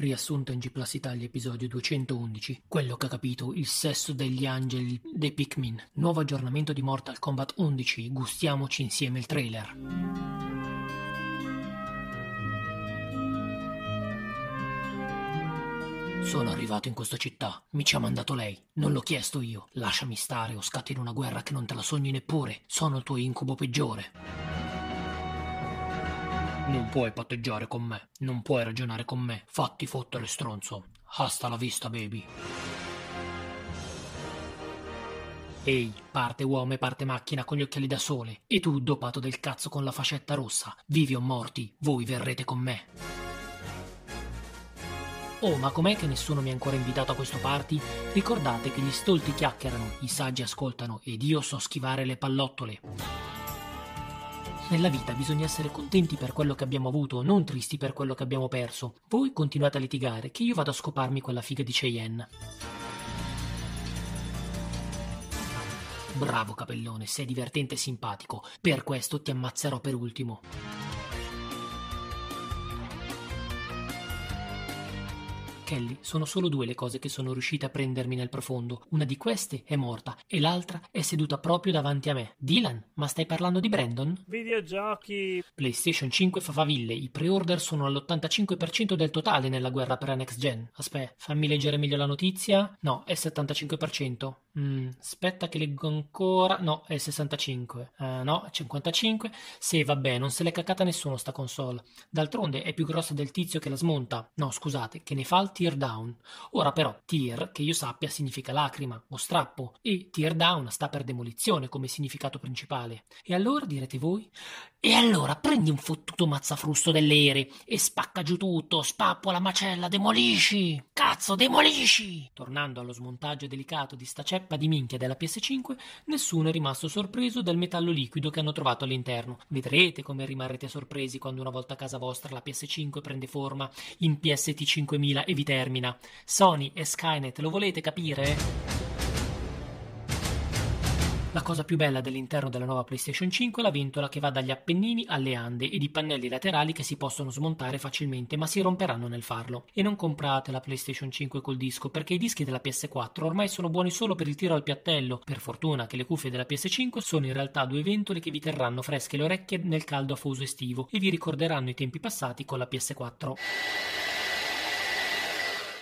riassunto in G Plus Italia episodio 211, quello che ha capito il sesso degli angeli dei Pikmin. Nuovo aggiornamento di Mortal Kombat 11, gustiamoci insieme il trailer. Sono arrivato in questa città, mi ci ha mandato lei, non l'ho chiesto io. Lasciami stare o scateno una guerra che non te la sogni neppure, sono il tuo incubo peggiore. Non puoi patteggiare con me, non puoi ragionare con me, fatti fottere stronzo. Hasta la vista, baby. Ehi, parte uomo e parte macchina con gli occhiali da sole. E tu, dopato del cazzo con la fascetta rossa. Vivi o morti, voi verrete con me. Oh, ma com'è che nessuno mi ha ancora invitato a questo party? Ricordate che gli stolti chiacchierano, i saggi ascoltano ed io so schivare le pallottole. Nella vita bisogna essere contenti per quello che abbiamo avuto, non tristi per quello che abbiamo perso. Voi continuate a litigare, che io vado a scoparmi quella figa di Cheyenne. Bravo capellone, sei divertente e simpatico. Per questo ti ammazzerò per ultimo. Kelly, sono solo due le cose che sono riuscite a prendermi nel profondo. Una di queste è morta e l'altra è seduta proprio davanti a me. Dylan, ma stai parlando di Brandon? Videogiochi. PlayStation 5 fa faville, i pre-order sono all'85% del totale nella guerra per la next gen. Aspetta, fammi leggere meglio la notizia. No, è 75%. Mm, aspetta che leggo ancora. No, è 65. Uh, eh, no, 55. Sì, vabbè, non se l'è cacata nessuno sta console. D'altronde è più grossa del tizio che la smonta. No, scusate, che ne fa il tear down. Ora però, tear, che io sappia, significa lacrima o strappo e tear down sta per demolizione come significato principale. E allora direte voi? E allora prendi un fottuto mazzafrusto dell'ere e spacca giù tutto, spappola, macella, demolisci! Cazzo, demolisci! Tornando allo smontaggio delicato di sta ceppa di minchia della PS5, nessuno è rimasto sorpreso dal metallo liquido che hanno trovato all'interno. Vedrete come rimarrete sorpresi quando una volta a casa vostra la PS5 prende forma in PST 5000 e vi termina. Sony e Skynet, lo volete capire? La cosa più bella dell'interno della nuova PlayStation 5 è la ventola che va dagli Appennini alle Ande ed i pannelli laterali che si possono smontare facilmente ma si romperanno nel farlo. E non comprate la PlayStation 5 col disco perché i dischi della PS4 ormai sono buoni solo per il tiro al piattello. Per fortuna che le cuffie della PS5 sono in realtà due ventole che vi terranno fresche le orecchie nel caldo afoso estivo e vi ricorderanno i tempi passati con la PS4.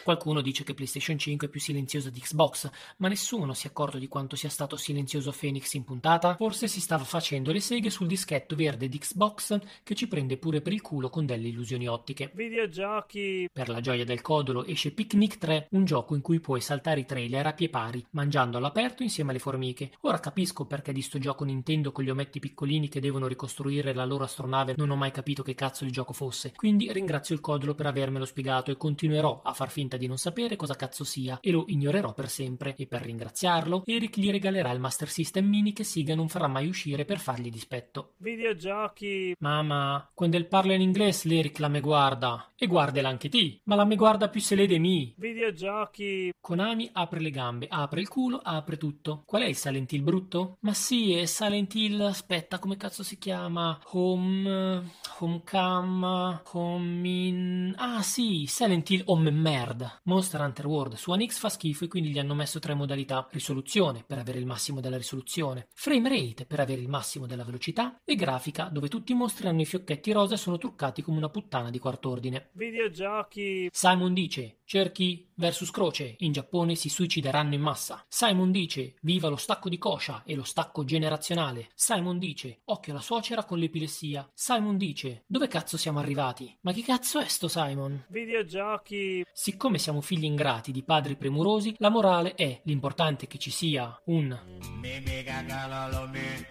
Qualcuno dice che PlayStation 5 è più silenziosa di Xbox, ma nessuno si è accorto di quanto sia stato silenzioso Phoenix in puntata? Forse si stava facendo le seghe sul dischetto verde di Xbox che ci prende pure per il culo con delle illusioni ottiche. Videogiochi! Per la gioia del codolo esce Picnic 3, un gioco in cui puoi saltare i trailer a pie pari, mangiando all'aperto insieme alle formiche. Ora capisco perché di sto gioco Nintendo con gli ometti piccolini che devono ricostruire la loro astronave non ho mai capito che cazzo di gioco fosse. Quindi ringrazio il codolo per avermelo spiegato e continuerò a far finta di non sapere cosa cazzo sia e lo ignorerò per sempre. E per ringraziarlo, Eric gli regalerà il Master System Mini che Siga non farà mai uscire per fargli dispetto. Videogiochi! Mamma, quando il parla in inglese l'Eric la me guarda. E guardela anche ti, ma la me guarda più se le de mi. Videogiochi! Konami apre le gambe, apre il culo, apre tutto. Qual è il Silent Hill brutto? Ma sì, è Silent Hill, aspetta, come cazzo si chiama? Home... Homecam... Home in... Ah sì, Silent Hill Home Merda. Monster Hunter World su One X fa schifo e quindi gli hanno messo tre modalità: risoluzione per avere il massimo della risoluzione, frame rate per avere il massimo della velocità e grafica dove tutti i mostri hanno i fiocchetti rosa e sono truccati come una puttana di quart'ordine. Videogiochi. Simon dice: cerchi versus croce, in Giappone si suicideranno in massa. Simon dice: viva lo stacco di coscia e lo stacco generazionale. Simon dice: occhio alla suocera con l'epilessia. Simon dice: dove cazzo siamo arrivati? Ma che cazzo è sto Simon? Videogiochi. Siccome siamo figli ingrati di padri premurosi, la morale è l'importante che ci sia un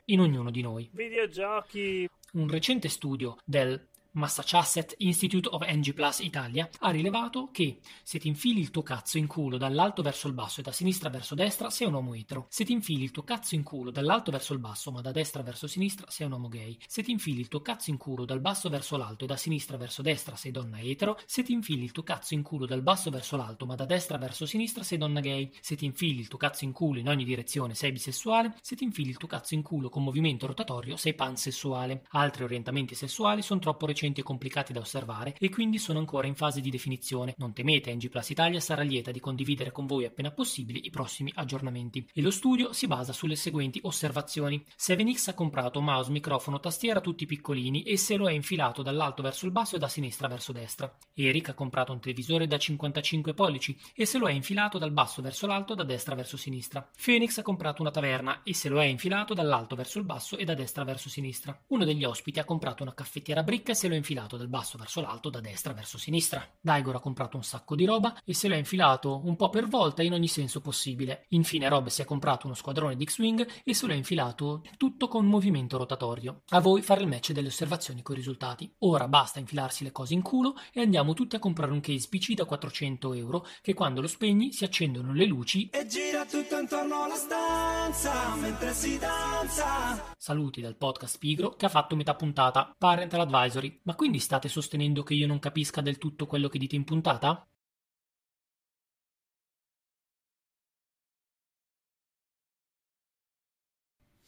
in ognuno di noi. Videogiochi. Un recente studio del Massachusetts Institute of NG Plus Italia ha rilevato che se ti infili il tuo cazzo in culo dall'alto verso il basso e da sinistra verso destra sei un uomo etero. Se ti infili il tuo cazzo in culo dall'alto verso il basso ma da destra verso sinistra sei un uomo gay. Se ti infili il tuo cazzo in culo dal basso verso l'alto e da sinistra verso destra sei donna etero. Se ti infili il tuo cazzo in culo dal basso verso l'alto ma da destra verso sinistra sei donna gay. Se ti infili il tuo cazzo in culo in ogni direzione sei bisessuale. Se ti infili il tuo cazzo in culo con movimento rotatorio sei pansessuale. Altri orientamenti sessuali sono troppo recenti recenti e complicati da osservare e quindi sono ancora in fase di definizione. Non temete, NG Plus Italia sarà lieta di condividere con voi appena possibile i prossimi aggiornamenti. E lo studio si basa sulle seguenti osservazioni. 7X ha comprato mouse, microfono, tastiera tutti piccolini e se lo è infilato dall'alto verso il basso e da sinistra verso destra. Eric ha comprato un televisore da 55 pollici e se lo è infilato dal basso verso l'alto e da destra verso sinistra. Phoenix ha comprato una taverna e se lo è infilato dall'alto verso il basso e da destra verso sinistra. Uno degli ospiti ha comprato una caffettiera bricca e se lo è infilato dal basso verso l'alto da destra verso sinistra. Daigor ha comprato un sacco di roba e se lo è infilato un po' per volta in ogni senso possibile. Infine Rob si è comprato uno squadrone di X-Wing e se lo è infilato tutto con movimento rotatorio. A voi fare il match delle osservazioni con i risultati. Ora basta infilarsi le cose in culo e andiamo tutti a comprare un case PC da 400 euro che quando lo spegni si accendono le luci E gira tutto intorno alla stanza mentre si danza. Saluti dal podcast Pigro che ha fatto metà puntata, Parental Advisory. Ma quindi state sostenendo che io non capisca del tutto quello che dite in puntata?